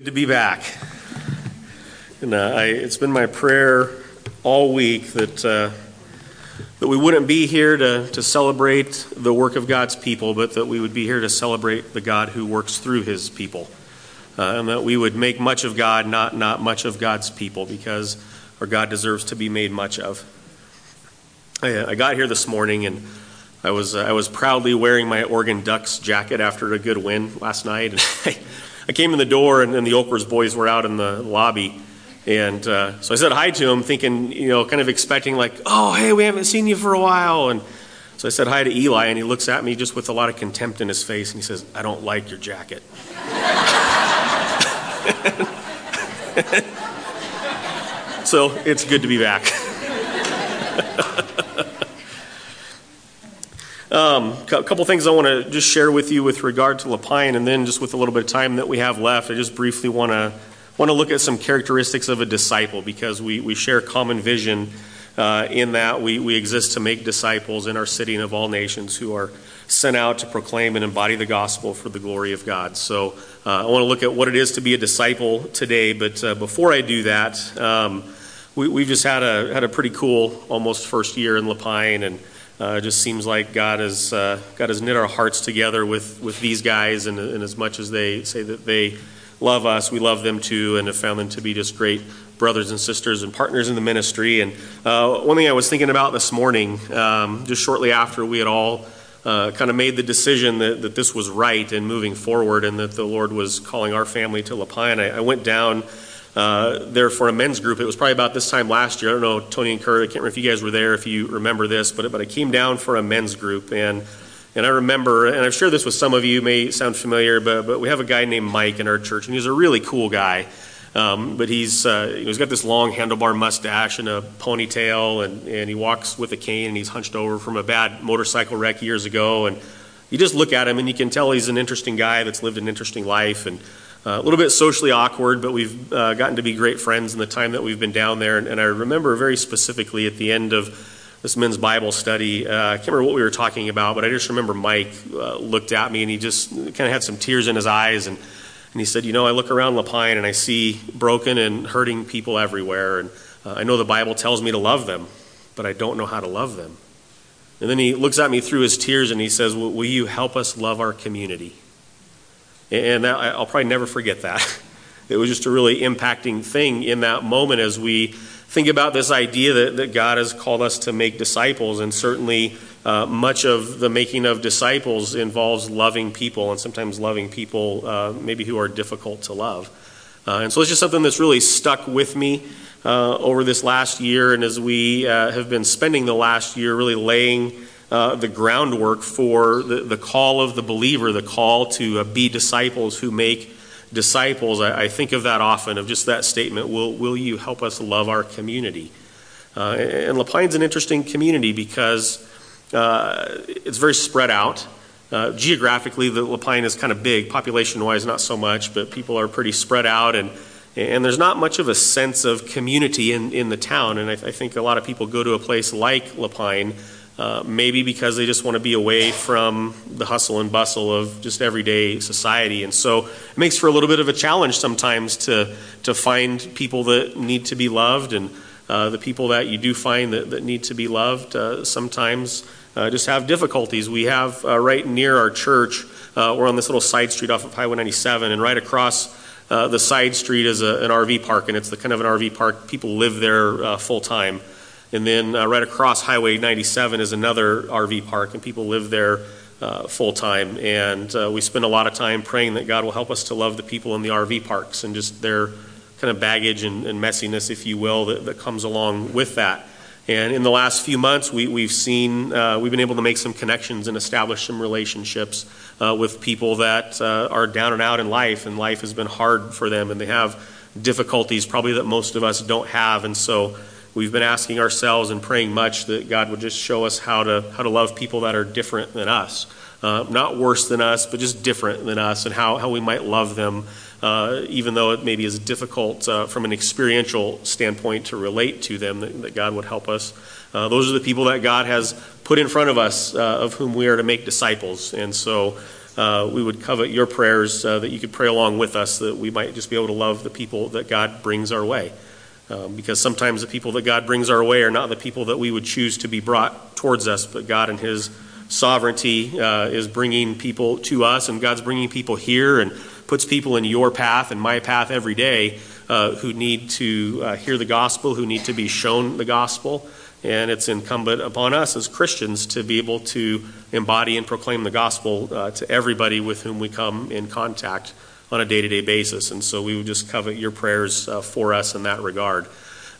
Good to be back. And uh, I, it's been my prayer all week that, uh, that we wouldn't be here to, to celebrate the work of God's people, but that we would be here to celebrate the God who works through his people. Uh, and that we would make much of God, not, not much of God's people, because our God deserves to be made much of. I, I got here this morning and I was, uh, I was proudly wearing my Oregon Ducks jacket after a good win last night. And I, I came in the door, and, and the Oprah's boys were out in the lobby. And uh, so I said hi to him, thinking, you know, kind of expecting, like, oh, hey, we haven't seen you for a while. And so I said hi to Eli, and he looks at me just with a lot of contempt in his face, and he says, I don't like your jacket. so it's good to be back. Um, a couple things I want to just share with you with regard to Lapine, and then just with a little bit of time that we have left, I just briefly want to want to look at some characteristics of a disciple because we, we share common vision uh, in that we, we exist to make disciples in our city and of all nations who are sent out to proclaim and embody the gospel for the glory of God. So uh, I want to look at what it is to be a disciple today, but uh, before I do that, um, we, we've just had a, had a pretty cool almost first year in Lapine, and uh, it just seems like God has, uh, God has knit our hearts together with, with these guys, and, and, as much as they say that they love us, we love them too, and have found them to be just great brothers and sisters and partners in the ministry. And uh, one thing I was thinking about this morning, um, just shortly after we had all uh, kind of made the decision that, that this was right and moving forward, and that the Lord was calling our family to Lapine, I, I went down uh, there for a men's group. It was probably about this time last year. I don't know, Tony and Kurt, I can't remember if you guys were there, if you remember this, but, but I came down for a men's group. And, and I remember, and I've shared this with some of you, may sound familiar, but, but we have a guy named Mike in our church, and he's a really cool guy. Um, but he's, uh, he's got this long handlebar mustache and a ponytail, and, and he walks with a cane, and he's hunched over from a bad motorcycle wreck years ago. And you just look at him, and you can tell he's an interesting guy that's lived an interesting life. And uh, a little bit socially awkward, but we've uh, gotten to be great friends in the time that we've been down there. And, and I remember very specifically at the end of this men's Bible study, uh, I can't remember what we were talking about, but I just remember Mike uh, looked at me and he just kind of had some tears in his eyes. And, and he said, You know, I look around Lapine and I see broken and hurting people everywhere. And uh, I know the Bible tells me to love them, but I don't know how to love them. And then he looks at me through his tears and he says, Will you help us love our community? And that, I'll probably never forget that. It was just a really impacting thing in that moment as we think about this idea that, that God has called us to make disciples. And certainly, uh, much of the making of disciples involves loving people, and sometimes loving people uh, maybe who are difficult to love. Uh, and so it's just something that's really stuck with me uh, over this last year. And as we uh, have been spending the last year really laying uh, the groundwork for the, the call of the believer, the call to uh, be disciples who make disciples. I, I, think of that often, of just that statement will, will you help us love our community? Uh, and Lapine's an interesting community because uh, it's very spread out. Uh, geographically, the Lapine is kind of big, population wise, not so much, but people are pretty spread out. And and there's not much of a sense of community in, in the town. And I, I think a lot of people go to a place like Lapine uh, maybe because they just want to be away from the hustle and bustle of just everyday society. And so it makes for a little bit of a challenge sometimes to, to find people that need to be loved. And uh, the people that you do find that, that need to be loved uh, sometimes uh, just have difficulties. We have uh, right near our church, we're on this little side street off of Highway 97, and right across the side street is a, an RV park, and it's the kind of an RV park people live there full time. And then uh, right across Highway 97 is another RV park, and people live there uh, full time. And uh, we spend a lot of time praying that God will help us to love the people in the RV parks and just their kind of baggage and, and messiness, if you will, that, that, comes along with that. And in the last few months, we, have seen, uh, we've been able to make some connections and establish some relationships uh, with people that uh, are down and out in life, and life has been hard for them, and they have difficulties probably that most of us don't have. And so We've been asking ourselves and praying much that God would just show us how to, how to love people that are different than us. Uh, not worse than us, but just different than us, and how, how we might love them, uh, even though it maybe is difficult uh, from an experiential standpoint to relate to them, that, that God would help us. Uh, those are the people that God has put in front of us, uh, of whom we are to make disciples. And so uh, we would covet your prayers that you could pray along with us, that we might just be able to love the people that God brings our way. Um, because sometimes the people that God brings our way are not the people that we would choose to be brought towards us, but God, in His sovereignty, uh, is bringing people to us, and God's bringing people here and puts people in your path and my path every day uh, who need to uh, hear the gospel, who need to be shown the gospel. And it's incumbent upon us as Christians to be able to embody and proclaim the gospel uh, to everybody with whom we come in contact on a day to day basis. And so we would just covet your prayers uh, for us in that regard.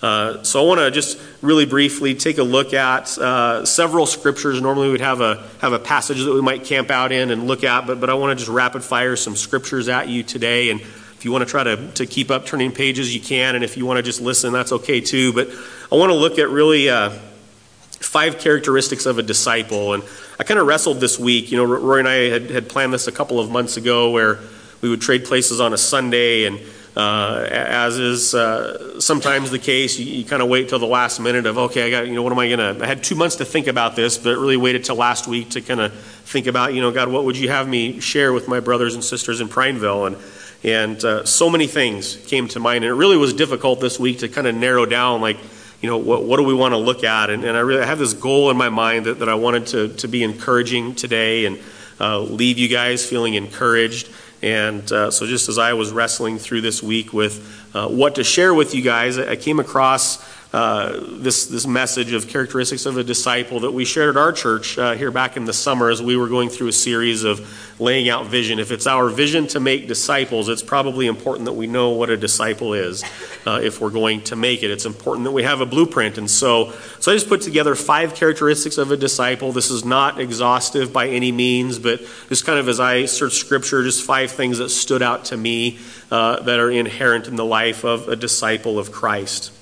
Uh, so I want to just really briefly take a look at uh, several scriptures. Normally we'd have a have a passage that we might camp out in and look at, but but I want to just rapid fire some scriptures at you today. And if you want to try to, to keep up turning pages, you can. And if you want to just listen, that's okay too. But I want to look at really uh, five characteristics of a disciple. And I kind of wrestled this week. You know, Roy and I had, had planned this a couple of months ago where we would trade places on a Sunday and uh, as is uh, sometimes the case, you, you kind of wait till the last minute of, okay, I got, you know, what am I to, I had two months to think about this, but really waited till last week to kind of think about, you know, God, what would you have me share with my brothers and sisters in Prineville? And, and uh, so many things came to mind. And it really was difficult this week to kind of narrow down, like, you know, what, what do we want to look at? And, and I really I have this goal in my mind that, that I wanted to, to be encouraging today and uh, leave you guys feeling encouraged. And uh, so, just as I was wrestling through this week with uh, what to share with you guys, I came across uh, this, this message of characteristics of a disciple that we shared at our church uh, here back in the summer as we were going through a series of laying out vision. If it's our vision to make disciples, it's probably important that we know what a disciple is uh, if we're going to make it. It's important that we have a blueprint. And so, so I just put together five characteristics of a disciple. This is not exhaustive by any means, but just kind of as I searched scripture, just five things that stood out to me uh, that are inherent in the life of a disciple of Christ.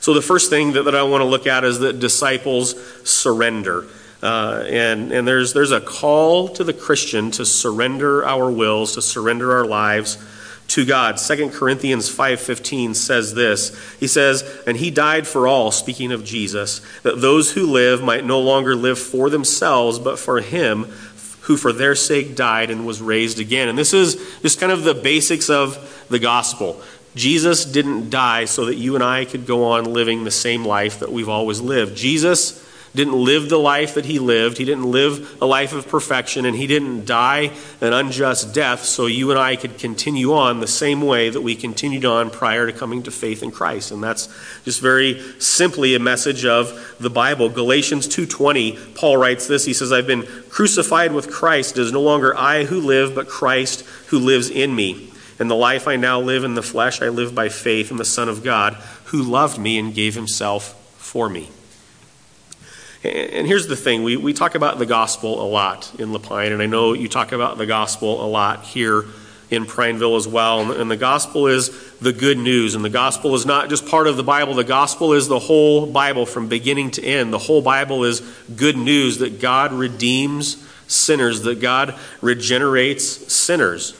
So, the first thing that, that I want to look at is that disciples surrender. Uh, and and there's, there's a call to the Christian to surrender our wills, to surrender our lives to God. 2 Corinthians 5:15 says this. He says, "And he died for all, speaking of Jesus, that those who live might no longer live for themselves, but for him who for their sake died and was raised again." And this is just kind of the basics of the gospel. Jesus didn't die so that you and I could go on living the same life that we've always lived. Jesus didn't live the life that he lived. He didn't live a life of perfection, and he didn't die an unjust death so you and I could continue on the same way that we continued on prior to coming to faith in Christ. And that's just very simply a message of the Bible. Galatians 2:20, Paul writes this. He says, "I've been crucified with Christ. It is no longer I who live, but Christ who lives in me." And the life I now live in the flesh, I live by faith in the Son of God, who loved me and gave himself for me. And here's the thing we, we talk about the gospel a lot in Lapine, and I know you talk about the gospel a lot here in Prineville as well. And the gospel is the good news. And the gospel is not just part of the Bible, the gospel is the whole Bible from beginning to end. The whole Bible is good news that God redeems sinners, that God regenerates sinners.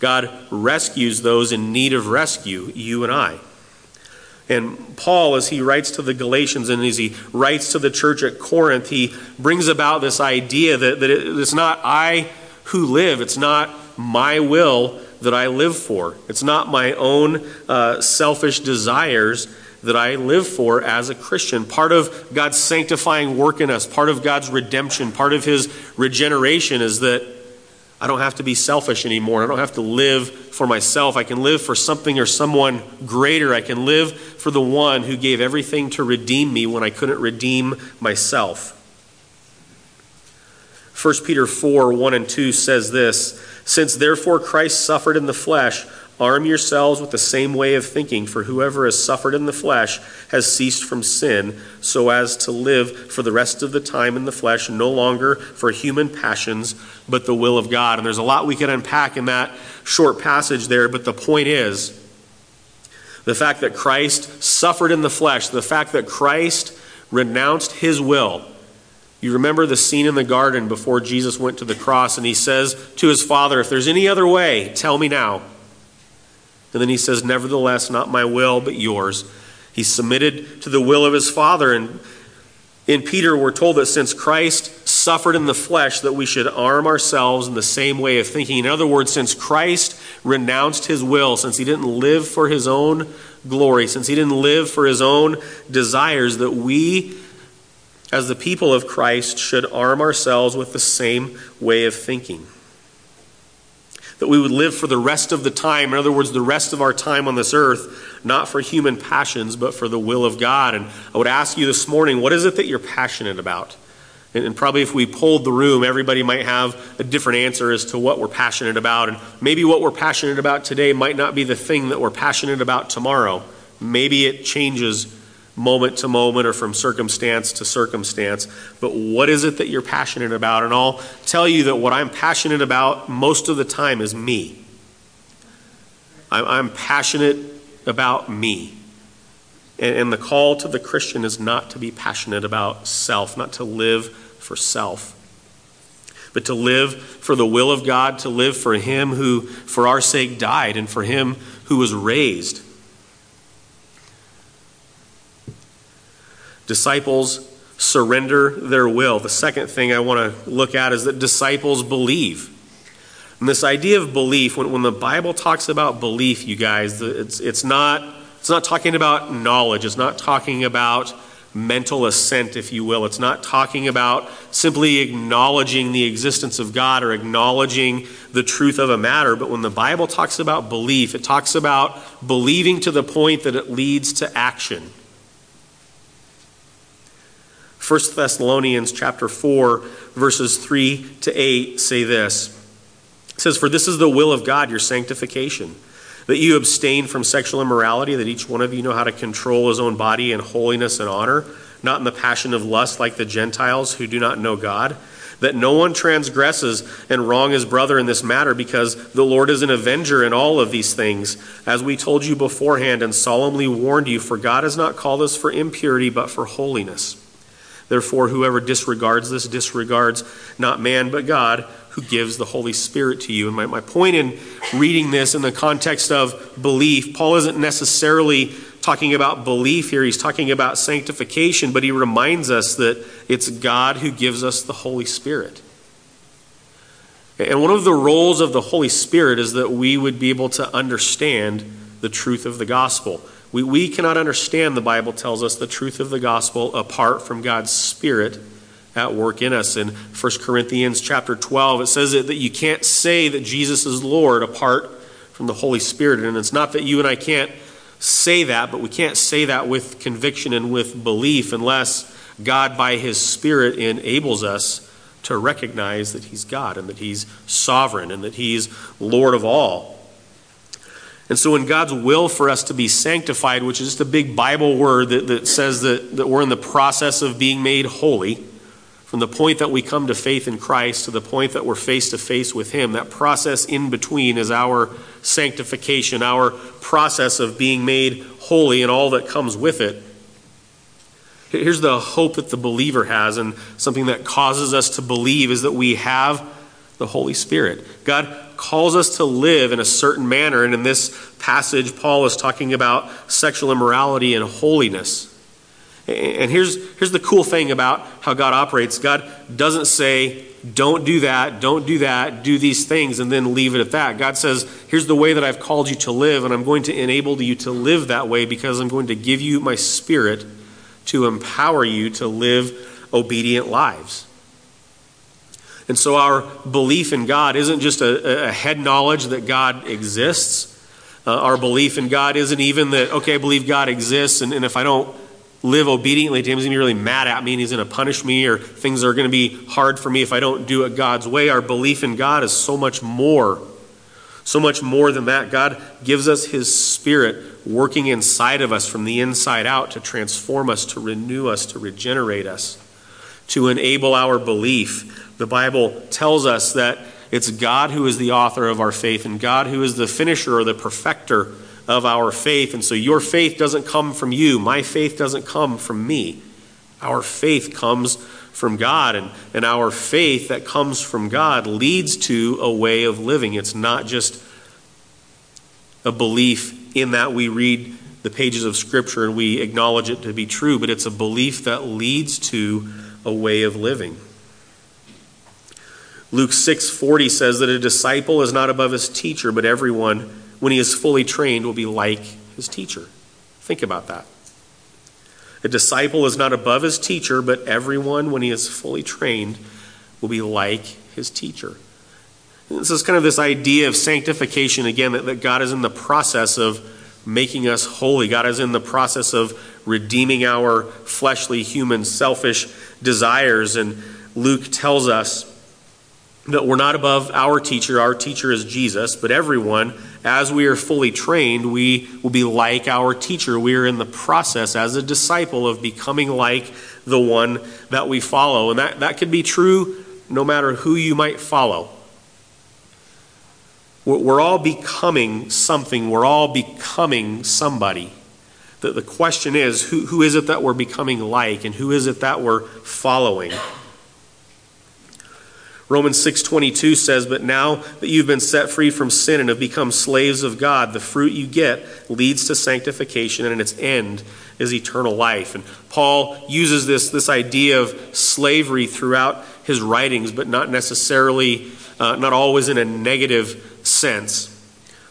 God rescues those in need of rescue, you and I. And Paul, as he writes to the Galatians and as he writes to the church at Corinth, he brings about this idea that, that it's not I who live, it's not my will that I live for, it's not my own uh, selfish desires that I live for as a Christian. Part of God's sanctifying work in us, part of God's redemption, part of his regeneration is that I don't have to be selfish anymore. I don't have to live for myself. I can live for something or someone greater. I can live for the one who gave everything to redeem me when I couldn't redeem myself. 1 Peter 4 1 and 2 says this Since therefore Christ suffered in the flesh, Arm yourselves with the same way of thinking, for whoever has suffered in the flesh has ceased from sin, so as to live for the rest of the time in the flesh, no longer for human passions, but the will of God. And there's a lot we can unpack in that short passage there, but the point is the fact that Christ suffered in the flesh, the fact that Christ renounced his will. You remember the scene in the garden before Jesus went to the cross, and he says to his Father, If there's any other way, tell me now. And then he says, Nevertheless, not my will, but yours. He submitted to the will of his Father. And in Peter, we're told that since Christ suffered in the flesh that we should arm ourselves in the same way of thinking. In other words, since Christ renounced his will, since he didn't live for his own glory, since he didn't live for his own desires, that we, as the people of Christ, should arm ourselves with the same way of thinking. That we would live for the rest of the time, in other words, the rest of our time on this earth, not for human passions, but for the will of God. And I would ask you this morning, what is it that you're passionate about? And, probably if we polled the room, everybody might have a different answer as to what we're passionate about. And maybe what we're passionate about today might not be the thing that we're passionate about tomorrow. Maybe it changes moment to moment or from circumstance to circumstance. But what is it that you're passionate about? And I'll tell you that what I'm passionate about most of the time is me. I'm passionate about me. And the call to the Christian is not to be passionate about self, not to live for self, but to live for the will of God, to live for Him who, for our sake, died, and for Him who was raised. Disciples surrender their will. The second thing I want to look at is that disciples believe. And this idea of belief, when, when the Bible talks about belief, you guys, it's, it's, not, it's not talking about knowledge. It's not talking about mental assent, if you will. It's not talking about simply acknowledging the existence of God or acknowledging the truth of a matter. But when the Bible talks about belief, it talks about believing to the point that it leads to action. 1 Thessalonians chapter 4 verses 3 to 8 say this. It says for this is the will of God your sanctification that you abstain from sexual immorality that each one of you know how to control his own body in holiness and honor not in the passion of lust like the Gentiles who do not know God that no one transgresses and wrong his brother in this matter because the Lord is an avenger in all of these things as we told you beforehand and solemnly warned you for God has not called us for impurity but for holiness Therefore, whoever disregards this disregards not man but God who gives the Holy Spirit to you. And my, my point in reading this in the context of belief, Paul isn't necessarily talking about belief here, he's talking about sanctification, but he reminds us that it's God who gives us the Holy Spirit. And one of the roles of the Holy Spirit is that we would be able to understand the truth of the gospel. We, we cannot understand, the Bible tells us, the truth of the gospel apart from God's Spirit at work in us. In 1 Corinthians chapter 12, it says that you can't say that Jesus is Lord apart from the Holy Spirit. And it's not that you and I can't say that, but we can't say that with conviction and with belief unless God, by His Spirit, enables us to recognize that He's God and that He's sovereign and that He's Lord of all. And so, in God's will for us to be sanctified, which is just a big Bible word that, that says that, that we're in the process of being made holy, from the point that we come to faith in Christ to the point that we're face to face with Him, that process in between is our sanctification, our process of being made holy and all that comes with it. Here's the hope that the believer has, and something that causes us to believe is that we have the Holy Spirit. God calls us to live in a certain manner. And in this passage, Paul is talking about sexual immorality and holiness. And here's, here's the cool thing about how God operates God doesn't say, don't do that, don't do that, do these things, and then leave it at that. God says, here's the way that I've called you to live, and I'm going to enable you to live that way because I'm going to give you my spirit to empower you to live obedient lives. And so our belief in God isn't just a, a head knowledge that God exists. Uh, our belief in God isn't even that, okay, I believe God exists, and, and if I don't live obediently to Him, He's going to be really mad at me and He's going to punish me, or things are going to be hard for me if I don't do it God's way. Our belief in God is so much more. So much more than that. God gives us His Spirit working inside of us from the inside out to transform us, to renew us, to regenerate us, to enable our belief the Bible tells us that it's God who is the author of our faith and God who is the finisher or the perfecter of our faith. And so your faith doesn't come from you. My faith doesn't come from me. Our faith comes from God. And, and our faith that comes from God leads to a way of living. It's not just a belief in that we read the pages of Scripture and we acknowledge it to be true, but it's a belief that leads to a way of living. Luke 6:40 says that a disciple is not above his teacher, but everyone when he is fully trained will be like his teacher. Think about that. A disciple is not above his teacher, but everyone when he is fully trained will be like his teacher. This is kind of this idea of sanctification again that, that God is in the process of making us holy. God is in the process of redeeming our fleshly, human, selfish desires. And Luke tells us that we're not above our teacher. Our teacher is Jesus, but everyone, as we are fully trained, we will be like our teacher. We are in the process as a disciple of becoming like the one that we follow. And that, that could be true no matter who you might follow. We're all becoming something, we're all becoming somebody. The, the question is who, who is it that we're becoming like, and who is it that we're following? Romans 6:22 says, "But now that you've been set free from sin and have become slaves of God, the fruit you get leads to sanctification and its end is eternal life." And Paul uses this this idea of slavery throughout his writings, but not necessarily uh, not always in a negative sense.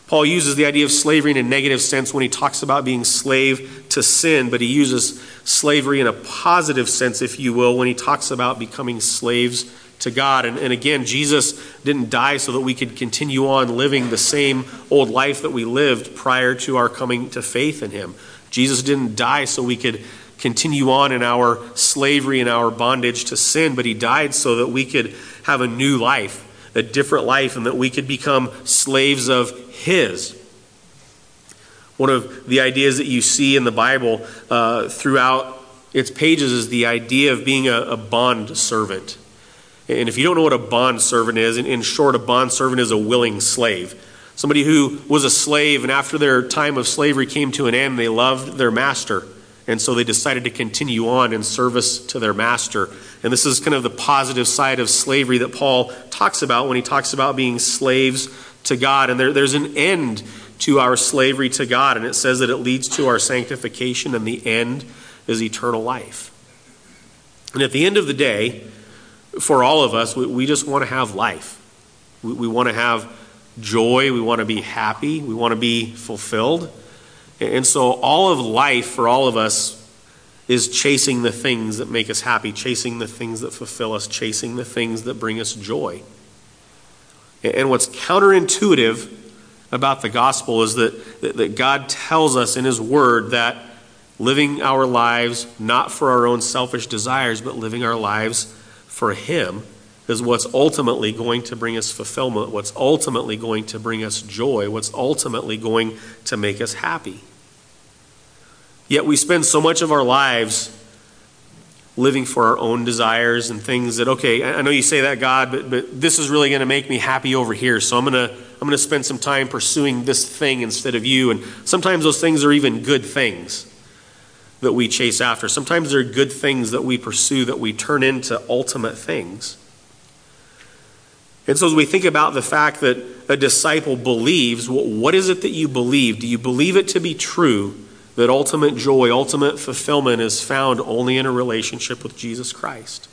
Paul uses the idea of slavery in a negative sense when he talks about being slave to sin, but he uses slavery in a positive sense, if you will, when he talks about becoming slaves to God. And, and again, Jesus didn't die so that we could continue on living the same old life that we lived prior to our coming to faith in him. Jesus didn't die so we could continue on in our slavery and our bondage to sin, but he died so that we could have a new life, a different life, and that we could become slaves of his. One of the ideas that you see in the Bible uh, throughout its pages is the idea of being a, a bond servant. And if you don't know what a bond servant is, in, short, a bond servant is a willing slave. Somebody who was a slave, and after their time of slavery came to an end, they loved their master. And so they decided to continue on in service to their master. And this is kind of the positive side of slavery that Paul talks about when he talks about being slaves to God. And there, there's an end to our slavery to God. And it says that it leads to our sanctification, and the end is eternal life. And at the end of the day, for all of us, we, we just want to have life. We, we want to have joy. We want to be happy. We want to be fulfilled. And so, all of life for all of us is chasing the things that make us happy, chasing the things that fulfill us, chasing the things that bring us joy. And what's counterintuitive about the gospel is that, that God tells us in His Word that living our lives not for our own selfish desires, but living our lives for Him is what's ultimately going to bring us fulfillment, what's ultimately going to bring us joy, what's ultimately going to make us happy. Yet we spend so much of our lives living for our own desires and things that, okay, I know you say that, God, but, but this is really going to make me happy over here, so I'm going to. I'm going to spend some time pursuing this thing instead of you. And sometimes those things are even good things that we chase after. Sometimes there are good things that we pursue that we turn into ultimate things. And so, as we think about the fact that a disciple believes, what is it that you believe? Do you believe it to be true that ultimate joy, ultimate fulfillment is found only in a relationship with Jesus Christ?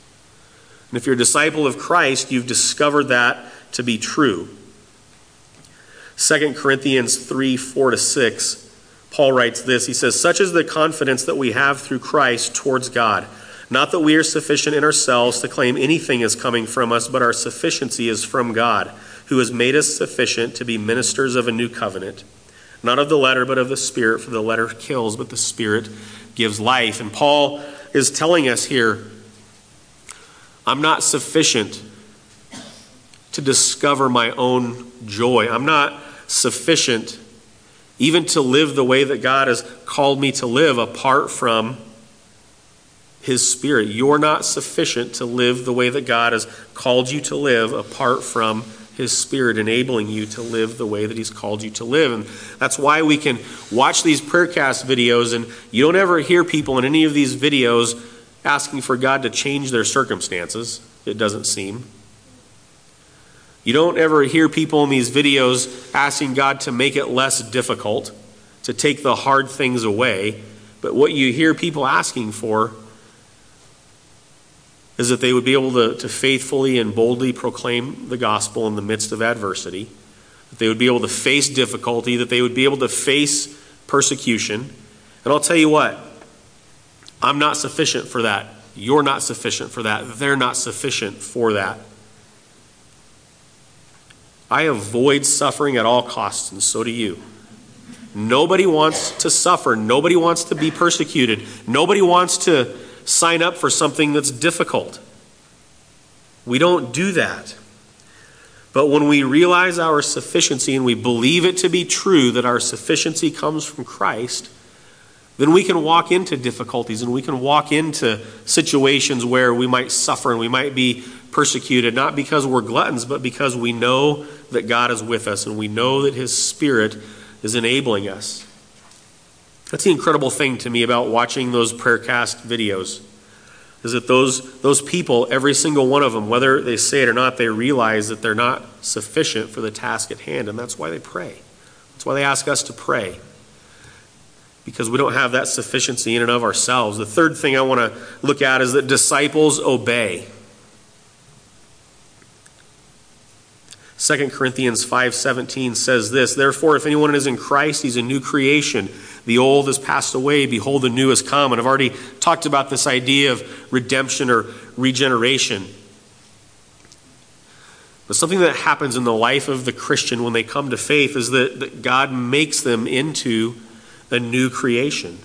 And if you're a disciple of Christ, you've discovered that to be true. 2 Corinthians 3 4 to 6, Paul writes this. He says, Such is the confidence that we have through Christ towards God. Not that we are sufficient in ourselves to claim anything is coming from us, but our sufficiency is from God, who has made us sufficient to be ministers of a new covenant. Not of the letter, but of the Spirit, for the letter kills, but the Spirit gives life. And Paul is telling us here I'm not sufficient to discover my own joy. I'm not sufficient even to live the way that God has called me to live apart from His Spirit. You're not sufficient to live the way that God has called you to live apart from His Spirit enabling you to live the way that He's called you to live. And that's why we can watch these PrayerCast videos, and you don't ever hear people in any of these videos asking for God to change their circumstances, it doesn't seem. You don't ever hear people in these videos asking God to make it less difficult, to take the hard things away. But what you hear people asking for is that they would be able to, to faithfully and boldly proclaim the gospel in the midst of adversity, that they would be able to face difficulty, that they would be able to face persecution. And I'll tell you what, I'm not sufficient for that. You're not sufficient for that. They're not sufficient for that. I avoid suffering at all costs, and so do you. Nobody wants to suffer. Nobody wants to be persecuted. Nobody wants to sign up for something that's difficult. We don't do that. But when we realize our sufficiency and we believe it to be true that our sufficiency comes from Christ, then we can walk into difficulties and we can walk into situations where we might suffer and we might be persecuted, not because we're gluttons, but because we know that God is with us and we know that His Spirit is enabling us. That's the incredible thing to me about watching those PrayerCast videos. Is that those, those people, every single one of them, whether they say it or not, they realize that they're not sufficient for the task at hand, and that's why they pray. That's why they ask us to pray. Because we don't have that sufficiency in and of ourselves. The third thing I want to look at is that disciples obey. 2 Corinthians 5:17 says this, therefore if anyone is in Christ he's a new creation. The old has passed away, behold the new has come. And I've already talked about this idea of redemption or regeneration. But something that happens in the life of the Christian when they come to faith is that, that God makes them into a new creation.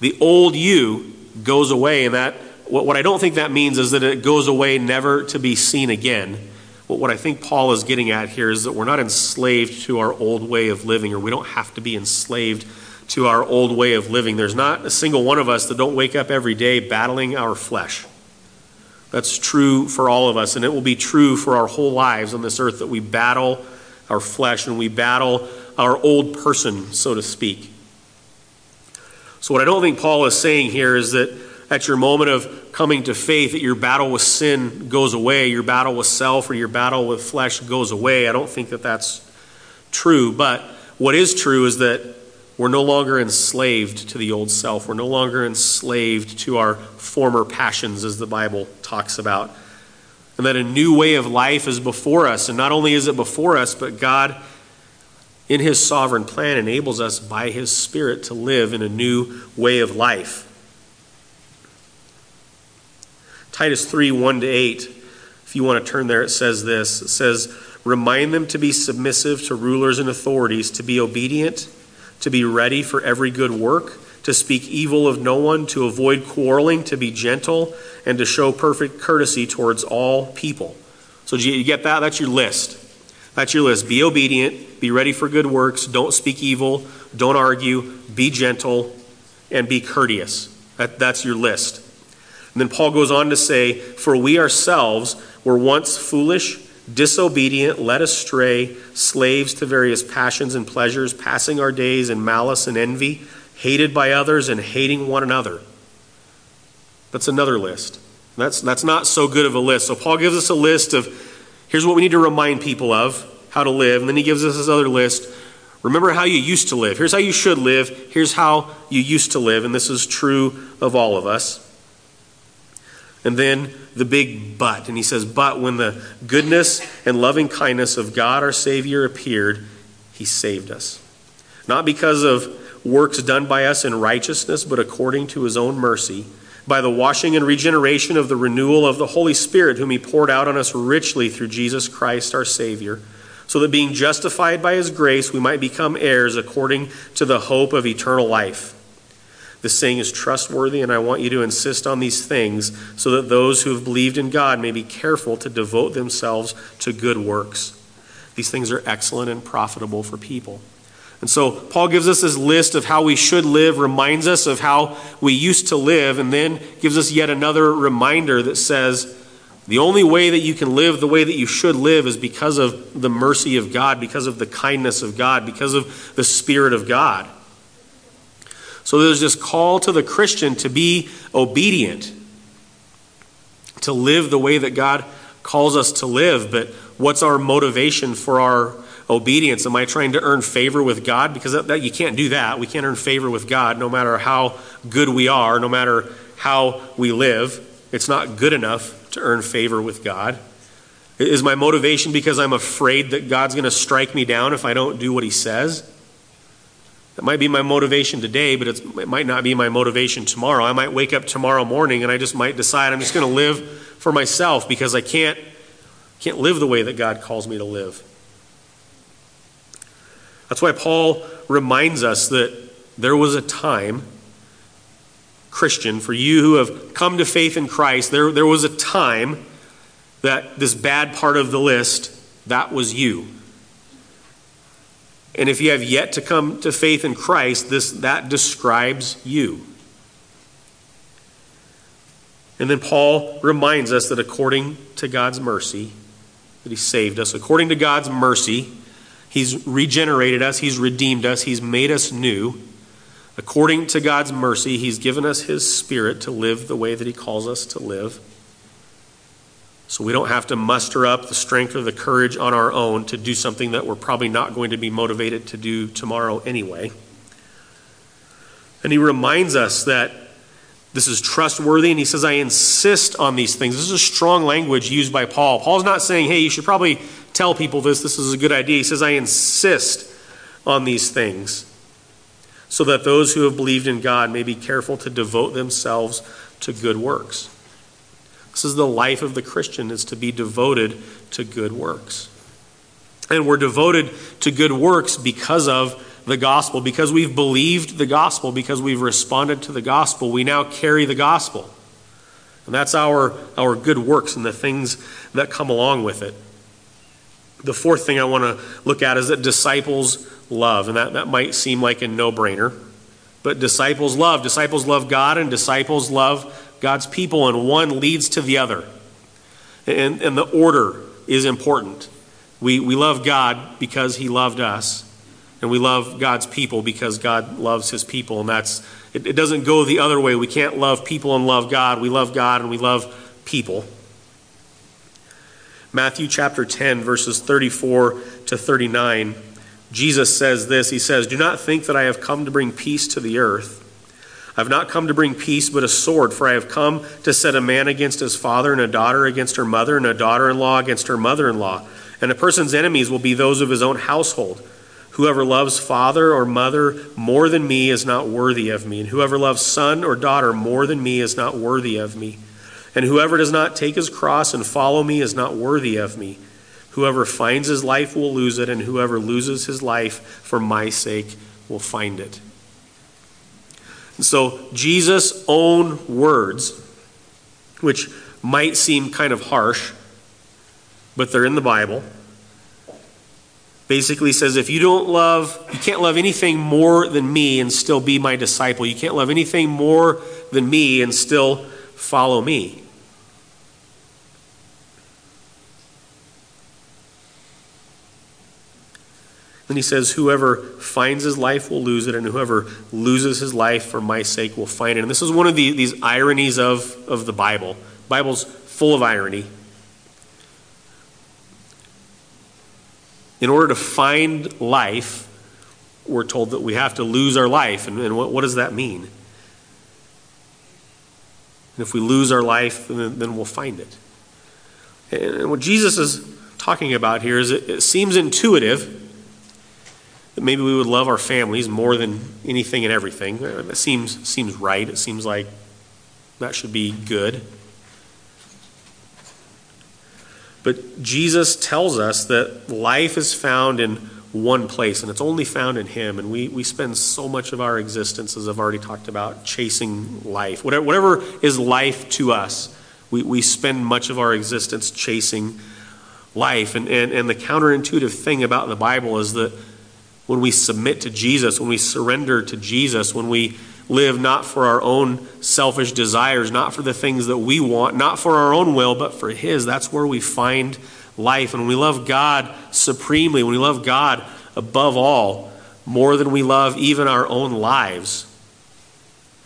The old you goes away, and that what, I don't think that means is that it goes away never to be seen again but what I think Paul is getting at here is that we're not enslaved to our old way of living, or we don't have to be enslaved to our old way of living. There's not a single one of us that don't wake up every day battling our flesh. That's true for all of us, and it will be true for our whole lives on this earth that we battle our flesh and we battle our old person, so to speak. So, what I don't think Paul is saying here is that at your moment of coming to faith that your battle with sin goes away, your battle with self or your battle with flesh goes away. I don't think that that's true. But what is true is that we're no longer enslaved to the old self. We're no longer enslaved to our former passions, as the Bible talks about. And that a new way of life is before us. And not only is it before us, but God, in His sovereign plan, enables us by His Spirit to live in a new way of life. Titus 3 1 to 8. If you want to turn there, it says this It says, Remind them to be submissive to rulers and authorities, to be obedient, to be ready for every good work, to speak evil of no one, to avoid quarreling, to be gentle, and to show perfect courtesy towards all people. So, you get that? That's your list. That's your list. Be obedient, be ready for good works, don't speak evil, don't argue, be gentle, and be courteous. That, that's your list. And then Paul goes on to say, For we ourselves were once foolish, disobedient, led astray, slaves to various passions and pleasures, passing our days in malice and envy, hated by others and hating one another. That's another list. That's, that's not so good of a list. So Paul gives us a list of here's what we need to remind people of how to live. And then he gives us this other list. Remember how you used to live. Here's how you should live. Here's how you used to live. And this is true of all of us. And then the big but. And he says, But when the goodness and loving kindness of God our Savior appeared, he saved us. Not because of works done by us in righteousness, but according to his own mercy, by the washing and regeneration of the renewal of the Holy Spirit, whom he poured out on us richly through Jesus Christ our Savior, so that being justified by his grace, we might become heirs according to the hope of eternal life. This saying is trustworthy, and I want you to insist on these things so that those who have believed in God may be careful to devote themselves to good works. These things are excellent and profitable for people. And so Paul gives us this list of how we should live, reminds us of how we used to live, and then gives us yet another reminder that says the only way that you can live the way that you should live is because of the mercy of God, because of the kindness of God, because of the Spirit of God. So there's this call to the Christian to be obedient, to live the way that God calls us to live. But what's our motivation for our obedience? Am I trying to earn favor with God? Because that, that, you can't do that. We can't earn favor with God no matter how good we are, no matter how we live. it's not good enough to earn favor with God? Is my motivation because I'm afraid that God's going to strike me down if I don't do what He says? That might be my motivation today, but it might not be my motivation tomorrow. I might wake up tomorrow morning and I just might decide I'm just going to live for myself because I can't, can't live the way that God calls me to live. That's why Paul reminds us that there was a time, Christian, for you who have come to faith in Christ, there, there was a time that this bad part of the list, that was you. And if you have yet to come to faith in Christ, this, that describes you. And then Paul reminds us that according to God's mercy, that he saved us, according to God's mercy, he's regenerated us, he's redeemed us, he's made us new. According to God's mercy, he's given us his spirit to live the way that he calls us to live. So we don't have to muster up the strength or the courage on our own to do something that we're probably not going to be motivated to do tomorrow anyway. And he reminds us that this is trustworthy, and he says, I insist on these things. This is strong language used by Paul. Paul's not saying, hey, you should probably tell people this, this is a good idea. He says, I insist on these things so that those who have believed in God may be careful to devote themselves to good works. This is the life of the Christian is to be devoted to good works. And we're devoted to good works because of the gospel, because we've believed the gospel, because we've responded to the gospel. We now carry the gospel. And that's our, our good works and the things that come along with it. The fourth thing I want to look at is that disciples love. And that, that might seem like a no brainer. But disciples love. Disciples love God, and disciples love God's people, and one leads to the other. And, and the order is important. We, we love God because He loved us, and we love God's people because God loves His people. And that's it, it doesn't go the other way. We can't love people and love God. We love God and we love people. Matthew chapter 10, verses 34 to 39, Jesus says this He says, Do not think that I have come to bring peace to the earth. I have not come to bring peace, but a sword, for I have come to set a man against his father, and a daughter against her mother, and a daughter in law against her mother in law. And a person's enemies will be those of his own household. Whoever loves father or mother more than me is not worthy of me, and whoever loves son or daughter more than me is not worthy of me. And whoever does not take his cross and follow me is not worthy of me. Whoever finds his life will lose it, and whoever loses his life for my sake will find it. And so, Jesus' own words, which might seem kind of harsh, but they're in the Bible, basically says if you don't love, you can't love anything more than me and still be my disciple. You can't love anything more than me and still follow me. Then he says, Whoever finds his life will lose it, and whoever loses his life for my sake will find it. And this is one of the, these ironies of, of the Bible. The Bible's full of irony. In order to find life, we're told that we have to lose our life. And, and what, what does that mean? And if we lose our life, then, we'll find it. And what Jesus is talking about here is it, it seems intuitive that maybe we would love our families more than anything and everything. That seems, seems right. It seems like that should be good. But Jesus tells us that life is found in one place, and it's only found in Him. And we, we spend so much of our existence, as I've already talked about, chasing life. Whatever, whatever is life to us, we, we spend much of our existence chasing life. And, and, and the counterintuitive thing about the Bible is that when we submit to Jesus, when we surrender to Jesus, when we live not for our own selfish desires, not for the things that we want, not for our own will, but for His, that's where we find life. And when we love God supremely, when we love God above all, more than we love even our own lives,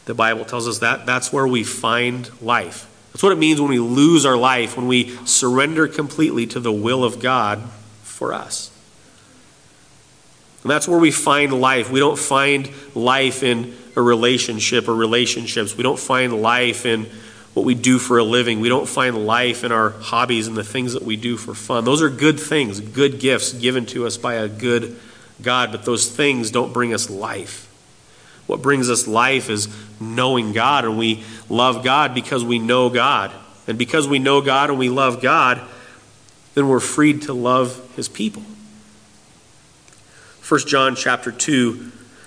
the Bible tells us that that's where we find life. That's what it means when we lose our life, when we surrender completely to the will of God for us. And that's where we find life. We don't find life in a relationship or relationships. We don't find life in what we do for a living. We don't find life in our hobbies and the things that we do for fun. Those are good things, good gifts given to us by a good God, but those things don't bring us life. What brings us life is knowing God, and we love God because we know God. And because we know God and we love God, then we're freed to love his people. 1 John chapter 2,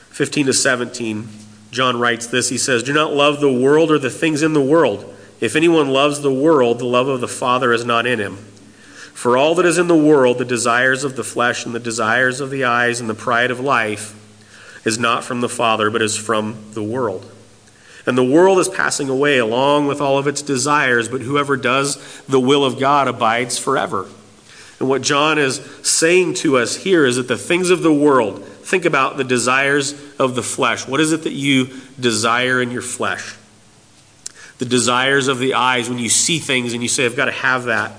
15 to 17, John writes this. He says, Do not love the world or the things in the world. If anyone loves the world, the love of the Father is not in him. For all that is in the world, the desires of the flesh and the desires of the eyes and the pride of life, is not from the Father, but is from the world. And the world is passing away along with all of its desires, but whoever does the will of God abides forever. And what John is saying to us here is that the things of the world, think about the desires of the flesh. What is it that you desire in your flesh? The desires of the eyes, when you see things and you say, I've got to have that.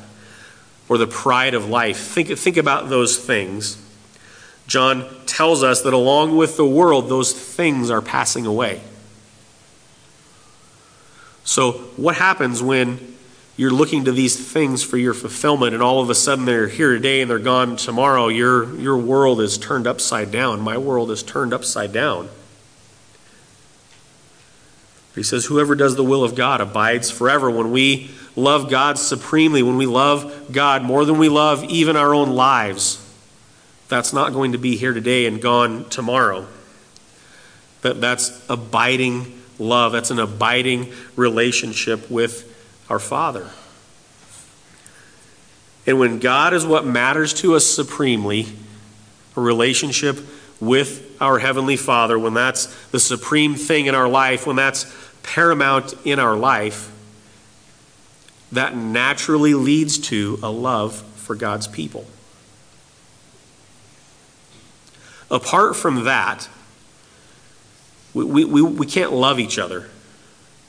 Or the pride of life. Think, think about those things. John tells us that along with the world, those things are passing away. So, what happens when you're looking to these things for your fulfillment and all of a sudden they're here today and they're gone tomorrow? Your, your world is turned upside down. My world is turned upside down. He says, Whoever does the will of God abides forever. When we love God supremely, when we love God more than we love even our own lives, that's not going to be here today and gone tomorrow. That, that's abiding love. That's an abiding relationship with our Father. And when God is what matters to us supremely, a relationship with our Heavenly Father, when that's the supreme thing in our life, when that's paramount in our life, that naturally leads to a love for God's people. Apart from that, we, we, we can't love each other.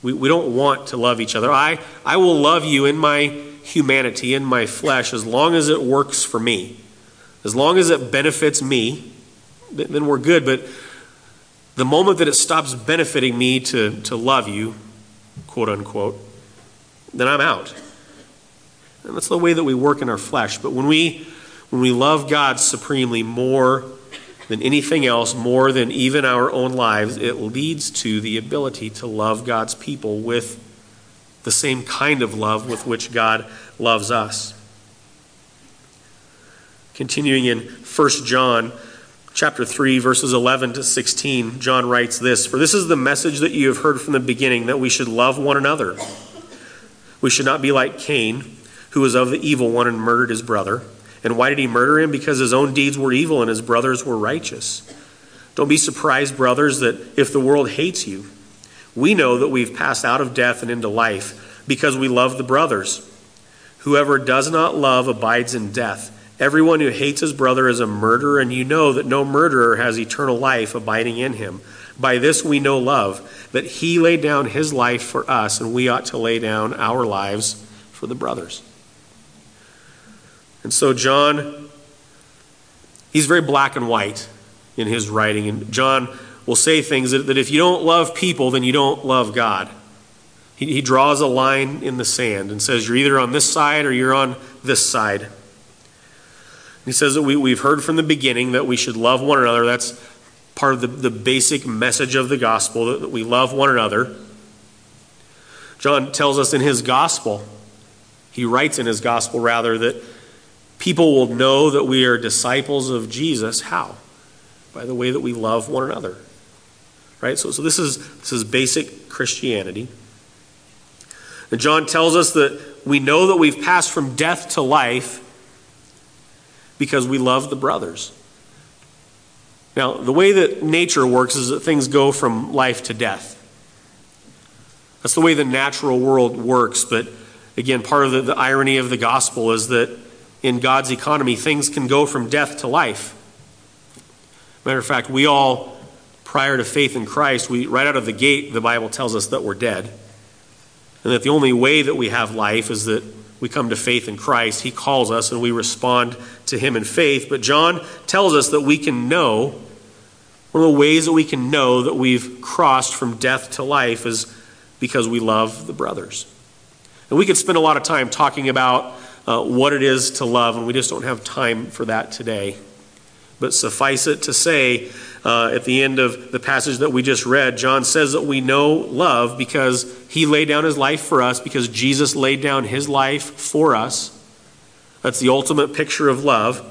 We, we don't want to love each other. I, I will love you in my humanity, in my flesh, as long as it works for me. As long as it benefits me, then we're good. But the moment that it stops benefiting me to, to love you, quote unquote, then I'm out. And that's the way that we work in our flesh. But when we, when we love God supremely more than anything else, more than even our own lives, it leads to the ability to love God's people with the same kind of love with which God loves us. Continuing in 1 John chapter 3 verses 11 to 16, John writes this, "For this is the message that you have heard from the beginning that we should love one another. We should not be like Cain, who was of the evil one and murdered his brother." And why did he murder him? Because his own deeds were evil and his brothers were righteous. Don't be surprised, brothers, that if the world hates you, we know that we've passed out of death and into life because we love the brothers. Whoever does not love abides in death. Everyone who hates his brother is a murderer, and you know that no murderer has eternal life abiding in him. By this we know love, that he laid down his life for us, and we ought to lay down our lives for the brothers. And so, John, he's very black and white in his writing. And John will say things that, that if you don't love people, then you don't love God. He, he draws a line in the sand and says, You're either on this side or you're on this side. He says that we, we've heard from the beginning that we should love one another. That's part of the, the basic message of the gospel, that, that we love one another. John tells us in his gospel, he writes in his gospel rather, that People will know that we are disciples of Jesus. How? By the way that we love one another. Right? So, so this, is, this is basic Christianity. And John tells us that we know that we've passed from death to life because we love the brothers. Now, the way that nature works is that things go from life to death. That's the way the natural world works. But again, part of the, the irony of the gospel is that in God's economy, things can go from death to life. Matter of fact, we all, prior to faith in Christ, we right out of the gate, the Bible tells us that we're dead. And that the only way that we have life is that we come to faith in Christ. He calls us and we respond to Him in faith. But John tells us that we can know, one of the ways that we can know that we've crossed from death to life is because we love the brothers. And we could spend a lot of time talking about uh, what it is to love, and we just don't have time for that today. But suffice it to say, uh, at the end of the passage that we just read, John says that we know love because he laid down his life for us, because Jesus laid down his life for us. That's the ultimate picture of love.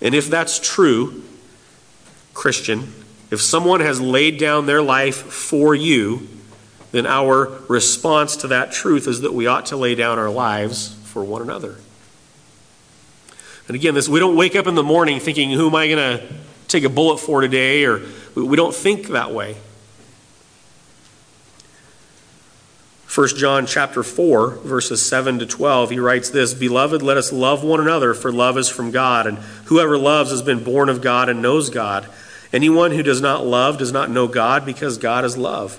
And if that's true, Christian, if someone has laid down their life for you, then our response to that truth is that we ought to lay down our lives for one another. And again, this we don't wake up in the morning thinking, who am I going to take a bullet for today? Or we don't think that way. 1 John chapter 4 verses 7 to 12 he writes this beloved let us love one another for love is from God and whoever loves has been born of God and knows God anyone who does not love does not know God because God is love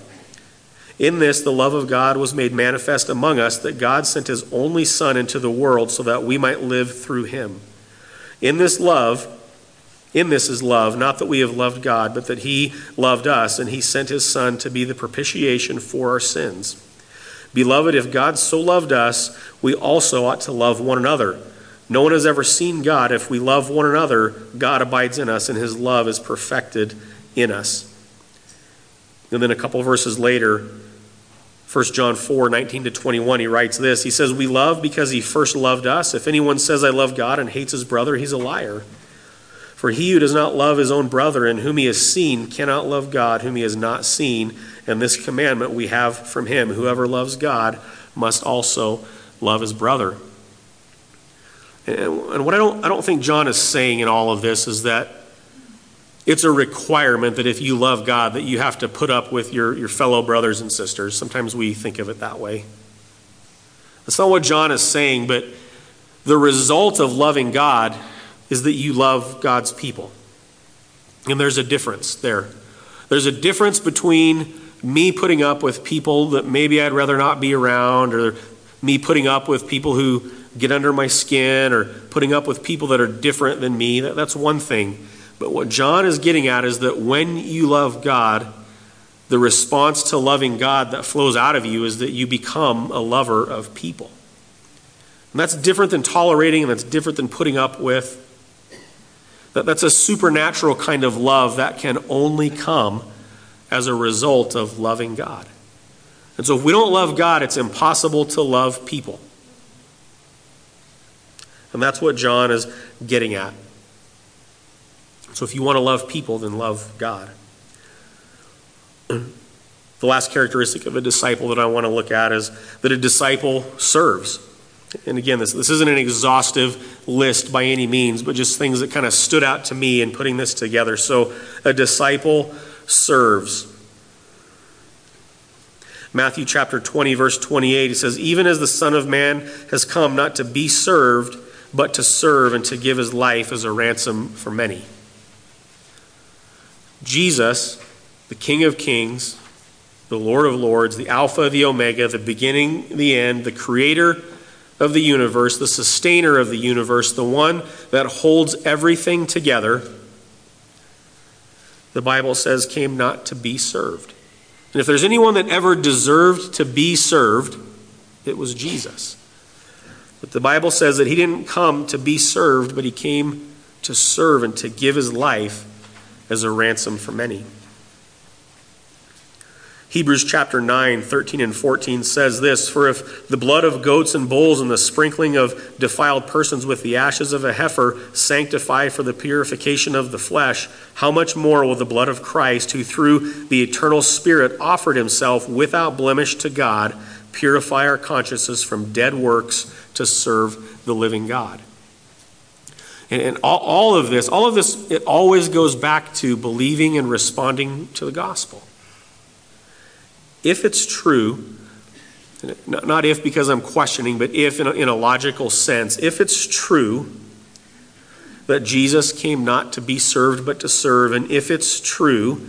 in this, the love of God was made manifest among us that God sent his only Son into the world so that we might live through him. In this love, in this is love, not that we have loved God, but that he loved us, and he sent his Son to be the propitiation for our sins. Beloved, if God so loved us, we also ought to love one another. No one has ever seen God. If we love one another, God abides in us, and his love is perfected in us. And then a couple verses later, 1 John 4 19 to 21, he writes this. He says, We love because he first loved us. If anyone says, I love God and hates his brother, he's a liar. For he who does not love his own brother and whom he has seen cannot love God whom he has not seen. And this commandment we have from him whoever loves God must also love his brother. And what I don't, I don't think John is saying in all of this is that it's a requirement that if you love God, that you have to put up with your, your fellow brothers and sisters. Sometimes we think of it that way. That's not what John is saying, but the result of loving God is that you love God's people. And there's a difference there. There's a difference between me putting up with people that maybe I'd rather not be around, or me putting up with people who get under my skin, or putting up with people that are different than me. That, that's one thing. But what John is getting at is that when you love God, the response to loving God that flows out of you is that you become a lover of people. And that's different than tolerating, and that's different than putting up with. That, that's a supernatural kind of love that can only come as a result of loving God. And so if we don't love God, it's impossible to love people. And that's what John is getting at. So if you want to love people, then love God. The last characteristic of a disciple that I want to look at is that a disciple serves. And again, this, this isn't an exhaustive list by any means, but just things that kind of stood out to me in putting this together. So, a disciple serves. Matthew chapter 20, verse 28, he says, Even as the Son of Man has come not to be served, but to serve and to give his life as a ransom for many. Jesus, the King of Kings, the Lord of Lords, the Alpha, the Omega, the beginning, the end, the creator of the universe, the sustainer of the universe, the one that holds everything together, the Bible says came not to be served. And if there's anyone that ever deserved to be served, it was Jesus. But the Bible says that he didn't come to be served, but he came to serve and to give his life as a ransom for many. Hebrews chapter 9, 13 and 14 says this For if the blood of goats and bulls and the sprinkling of defiled persons with the ashes of a heifer sanctify for the purification of the flesh, how much more will the blood of Christ, who through the eternal Spirit offered himself without blemish to God, purify our consciences from dead works to serve the living God? And, and all, all of this, all of this, it always goes back to believing and responding to the gospel. If it's true, not if because I'm questioning, but if in a, in a logical sense, if it's true that Jesus came not to be served but to serve, and if it's true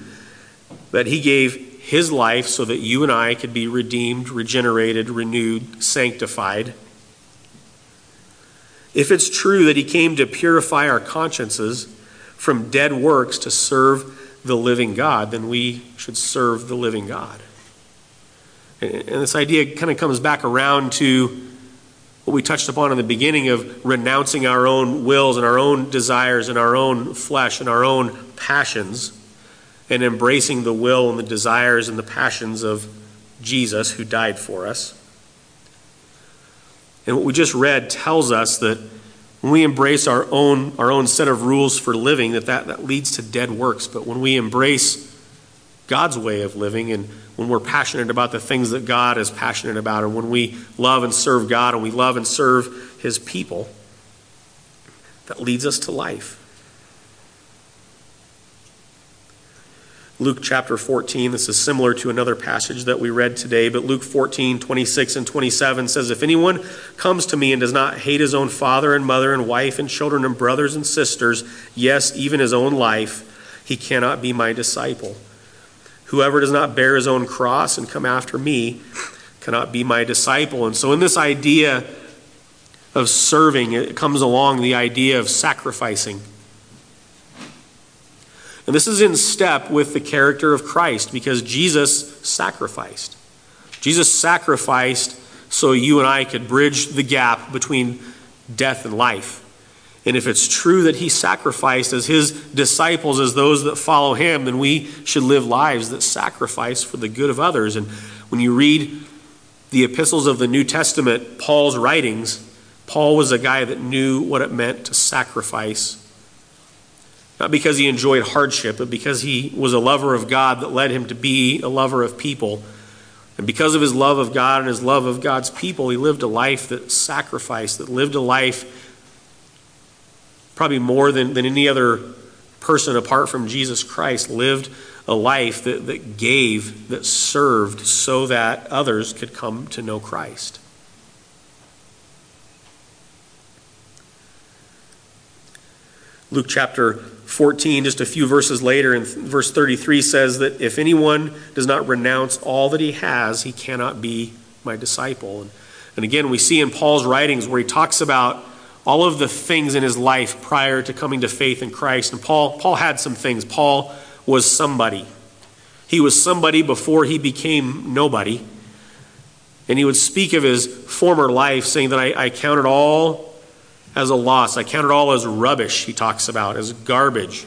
that he gave his life so that you and I could be redeemed, regenerated, renewed, sanctified, if it's true that he came to purify our consciences from dead works to serve the living God, then we should serve the living God. And this idea kind of comes back around to what we touched upon in the beginning of renouncing our own wills and our own desires and our own flesh and our own passions and embracing the will and the desires and the passions of Jesus who died for us. And what we just read tells us that when we embrace our own, our own set of rules for living, that, that that leads to dead works. But when we embrace God's way of living and when we're passionate about the things that God is passionate about, and when we love and serve God and we love and serve His people, that leads us to life. Luke chapter 14, this is similar to another passage that we read today, but Luke 14, 26 and 27 says, If anyone comes to me and does not hate his own father and mother and wife and children and brothers and sisters, yes, even his own life, he cannot be my disciple. Whoever does not bear his own cross and come after me cannot be my disciple. And so, in this idea of serving, it comes along the idea of sacrificing. And this is in step with the character of Christ because Jesus sacrificed. Jesus sacrificed so you and I could bridge the gap between death and life. And if it's true that he sacrificed as his disciples, as those that follow him, then we should live lives that sacrifice for the good of others. And when you read the epistles of the New Testament, Paul's writings, Paul was a guy that knew what it meant to sacrifice not because he enjoyed hardship, but because he was a lover of God that led him to be a lover of people. And because of his love of God and his love of God's people, he lived a life that sacrificed, that lived a life probably more than, than any other person apart from Jesus Christ, lived a life that, that gave, that served, so that others could come to know Christ. Luke chapter 14, just a few verses later, in verse 33 says that if anyone does not renounce all that he has, he cannot be my disciple. And, and again, we see in Paul's writings where he talks about all of the things in his life prior to coming to faith in Christ. And Paul, Paul had some things. Paul was somebody. He was somebody before he became nobody. And he would speak of his former life, saying that I, I counted all as a loss. I count it all as rubbish, he talks about, as garbage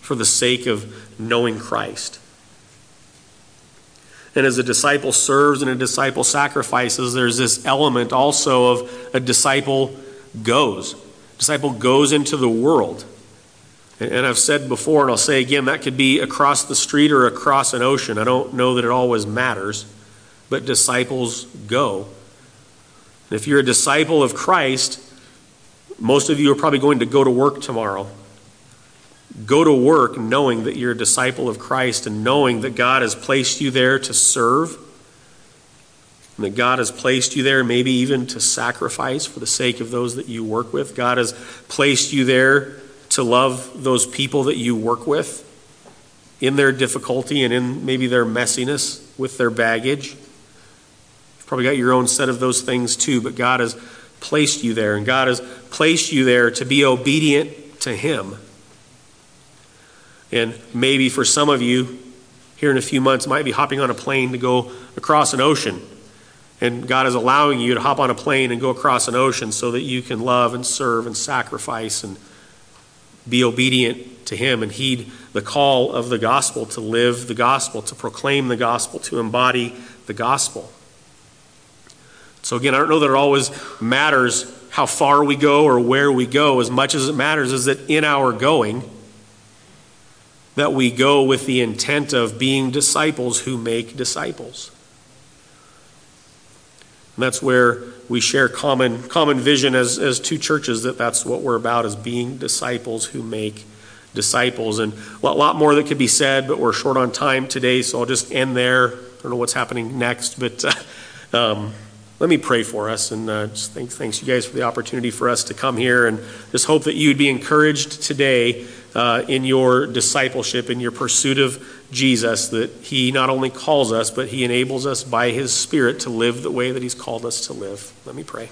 for the sake of knowing Christ. And as a disciple serves and a disciple sacrifices, there's this element also of a disciple goes. A disciple goes into the world. And I've said before, and I'll say again, that could be across the street or across an ocean. I don't know that it always matters, but disciples go. If you're a disciple of Christ, most of you are probably going to go to work tomorrow. Go to work knowing that you're a disciple of Christ and knowing that God has placed you there to serve, and that God has placed you there maybe even to sacrifice for the sake of those that you work with. God has placed you there to love those people that you work with in their difficulty and in maybe their messiness with their baggage probably got your own set of those things too, but God has placed you there, and God has placed you there to be obedient to Him. And maybe for some of you, here in a few months, might be hopping on a plane to go across an ocean. And God is allowing you to hop on a plane and go across an ocean so that you can love and serve and sacrifice and be obedient to Him and heed the call of the gospel to live the gospel, to proclaim the gospel, to embody the gospel. So, again, I don't know that it always matters how far we go or where we go. As much as it matters is that in our going, that we go with the intent of being disciples who make disciples. And that's where we share common, common vision as, as two churches that that's what we're about is being disciples who make disciples. And a lot, more that could be said, but we're short on time today, so I'll just end there. I don't know what's happening next, but uh, um, let me pray for us and uh, just thank, thanks you guys for the opportunity for us to come here and just hope that you'd be encouraged today uh, in your discipleship, in your pursuit of Jesus, that He not only calls us, but He enables us by His Spirit to live the way that He's called us to live. Let me pray.